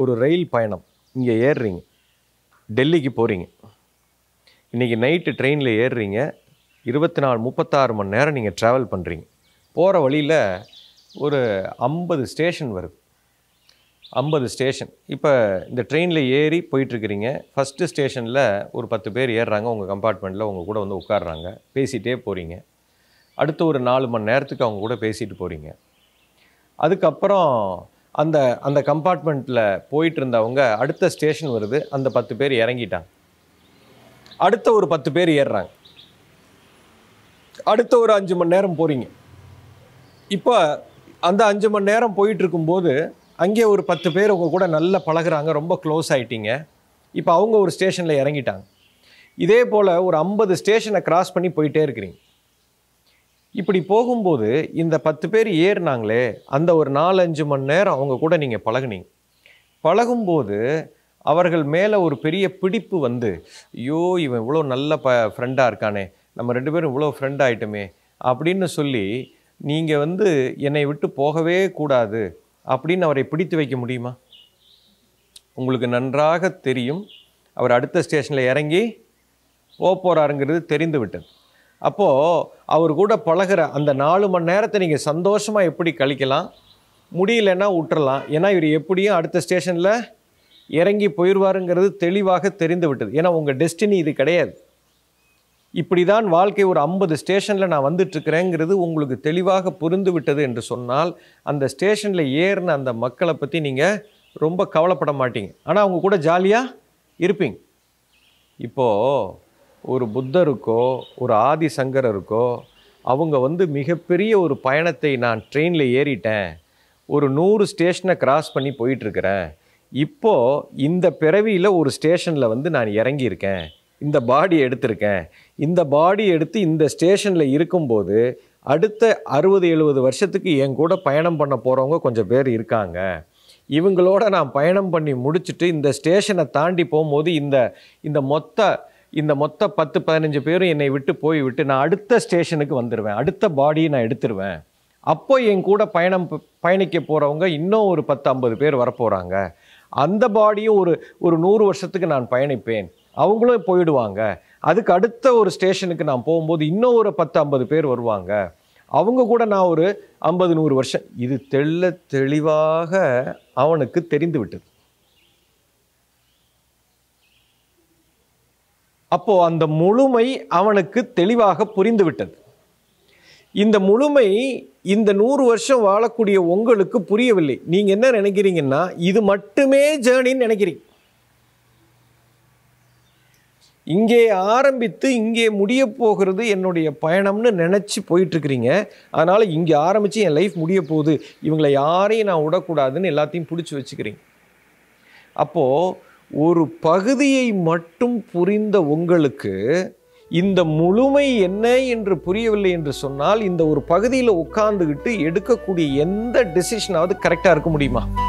ஒரு ரயில் பயணம். இங்கே ஏறுறீங்க. டெல்லிக்கு போகிறீங்க இன்றைக்கி நைட்டு ட்ரெயினில் ஏறுறீங்க. இருபத்தி நாலு முப்பத்தாறு மணி நேரம் நீங்கள் ட்ராவல் பண்ணுறீங்க போகிற வழியில் ஒரு ஐம்பது ஸ்டேஷன் வருது. ஐம்பது ஸ்டேஷன் இப்போ இந்த ட்ரெயினில் ஏறி போயிட்டுருக்கிறீங்க. ஃபஸ்ட்டு ஸ்டேஷனில் ஒரு பத்து பேர் ஏறுறாங்க. உங்கள் கம்பார்ட்மெண்ட்டில் உங்கள் கூட வந்து உட்காடுறாங்க பேசிகிட்டே போகிறீங்க அடுத்து ஒரு நாலு மணி நேரத்துக்கு அவங்க கூட பேசிட்டு போகிறீங்க அதுக்கப்புறம் அந்த அந்த கம்பார்ட்மெண்ட்டில் போயிட்டு இருந்தவங்க அடுத்த ஸ்டேஷன் வருது அந்த பத்து பேர் இறங்கிட்டாங்க. அடுத்த ஒரு பத்து பேர் ஏறுறாங்க. அடுத்த ஒரு அஞ்சு மணி நேரம் போகிறீங்க இப்போ அந்த அஞ்சு மணி நேரம் போயிட்டு இருக்கும்போது அங்கே ஒரு பத்து பேர் உங்கள் கூட நல்லா பழகுறாங்க ரொம்ப க்ளோஸ் ஆகிட்டீங்க இப்போ அவங்க ஒரு ஸ்டேஷனில் இறங்கிட்டாங்க. இதே போல் ஒரு ஐம்பது ஸ்டேஷனை க்ராஸ் பண்ணி போயிட்டே இருக்கிறீங்க. இப்படி போகும்போது இந்த பத்து பேர் ஏறினாங்களே அந்த ஒரு நாலஞ்சு மணி நேரம் அவங்க கூட நீங்கள் பழகுனீங்க. பழகும்போது அவர்கள் மேலே ஒரு பெரிய பிடிப்பு வந்து ஐயோ இவன் இவ்வளோ நல்ல ப ஃப்ரெண்டாக இருக்கானே நம்ம ரெண்டு பேரும் இவ்வளோ ஃப்ரெண்ட் ஆகிட்டோமே அப்படின்னு சொல்லி நீங்கள் வந்து என்னை விட்டு போகவே கூடாது அப்படின்னு அவரை பிடித்து வைக்க முடியுமா? உங்களுக்கு நன்றாக தெரியும் அவர் அடுத்த ஸ்டேஷனில் இறங்கி போக போகிறாருங்கிறது தெரிந்து விட்டது. அப்போது அவர் கூட பழகுற அந்த நாலு மணி நேரத்தை நீங்கள் சந்தோஷமாக எப்படி கழிக்கலாம்? முடியலன்னா விட்டுறலாம் ஏன்னா இவர் எப்படியும் அடுத்த ஸ்டேஷனில் இறங்கி போயிடுவாருங்கிறது தெளிவாக தெரிந்து விட்டது. ஏன்னா உங்கள் டெஸ்டினி இது கிடையாது. இப்படி தான் வாழ்க்கை ஒரு ஐம்பது ஸ்டேஷனில் நான் வந்துட்டுருக்கிறேங்கிறது உங்களுக்கு தெளிவாக புரிந்து விட்டது என்று சொன்னால் அந்த ஸ்டேஷனில் ஏறின அந்த மக்களை பற்றி நீங்கள் ரொம்ப கவலைப்பட மாட்டீங்க. ஆனால் அவங்க கூட ஜாலியாக இருப்பீங்க. இப்போது ஒரு புத்தருக்கோ ஒரு ஆதி சங்கரருக்கோ அவங்க வந்து மிகப்பெரிய ஒரு பயணத்தை நான் ட்ரெயினில் ஏறிட்டேன். ஒரு நூறு ஸ்டேஷனை கிராஸ் பண்ணி போயிட்டுருக்கிறேன். இப்போது இந்த பிறவியில் ஒரு ஸ்டேஷனில் வந்து நான் இறங்கியிருக்கேன். இந்த பாடி எடுத்திருக்கேன். இந்த பாடி எடுத்து இந்த ஸ்டேஷனில் இருக்கும்போது அடுத்த அறுபது எழுபது வருஷத்துக்கு என் கூட பயணம் பண்ண போகிறவங்க கொஞ்சம் பேர் இருக்காங்க. இவங்களோட நான் பயணம் பண்ணி முடிச்சுட்டு இந்த ஸ்டேஷனை தாண்டி போகும்போது இந்த இந்த மொத்த இந்த மொத்த பத்து பதினஞ்சு பேரும் என்னை விட்டு போய் விட்டு நான் அடுத்த ஸ்டேஷனுக்கு வந்துடுவேன் அடுத்த பாடியை நான் எடுத்துருவேன். அப்போ என் கூட பயணம் பயணிக்க போகிறவங்க இன்னும் ஒரு பத்து ஐம்பது பேர் வரப்போகிறாங்க அந்த பாடியும் ஒரு ஒரு நூறு வருஷத்துக்கு நான் பயணிப்பேன். அவங்களும் போயிடுவாங்க. அதுக்கு அடுத்த ஒரு ஸ்டேஷனுக்கு நான் போகும்போது இன்னும் ஒரு பத்து ஐம்பது பேர் வருவாங்க. அவங்க கூட நான் ஒரு ஐம்பது நூறு வருஷம். இது தெள்ள தெளிவாக அவனுக்கு தெரிந்து விட்டது அப்போ அந்த முழுமை அவனுக்கு தெளிவாக புரிந்துவிட்டது. இந்த முழுமை இந்த நூறு வருஷம் வாழக்கூடிய உங்களுக்கு புரியவில்லை. நீங்க என்ன நினைக்கிறீங்கன்னா இது மட்டுமே ஜேர்னின்னு நினைக்கிறீங்க. இங்கே ஆரம்பித்து இங்கே முடிய போகிறது என்னுடைய பயணம்னு நினச்சி போயிட்டுருக்கிறீங்க. அதனால் இங்கே ஆரம்பித்து என் லைஃப் முடிய போகுது. இவங்களை யாரையும் நான் விடக்கூடாதுன்னு எல்லாத்தையும் பிடிச்சி வச்சுக்கிறீங்க. அப்போது ஒரு பகுதியை மட்டும் புரிந்த உங்களுக்கு இந்த முழுமை என்ன என்று புரியவில்லை என்று சொன்னால் இந்த ஒரு பகுதியில் உட்கார்ந்துக்கிட்டு எடுக்கக்கூடிய எந்த டெசிஷனாவது கரெக்டாக இருக்க முடியுமா?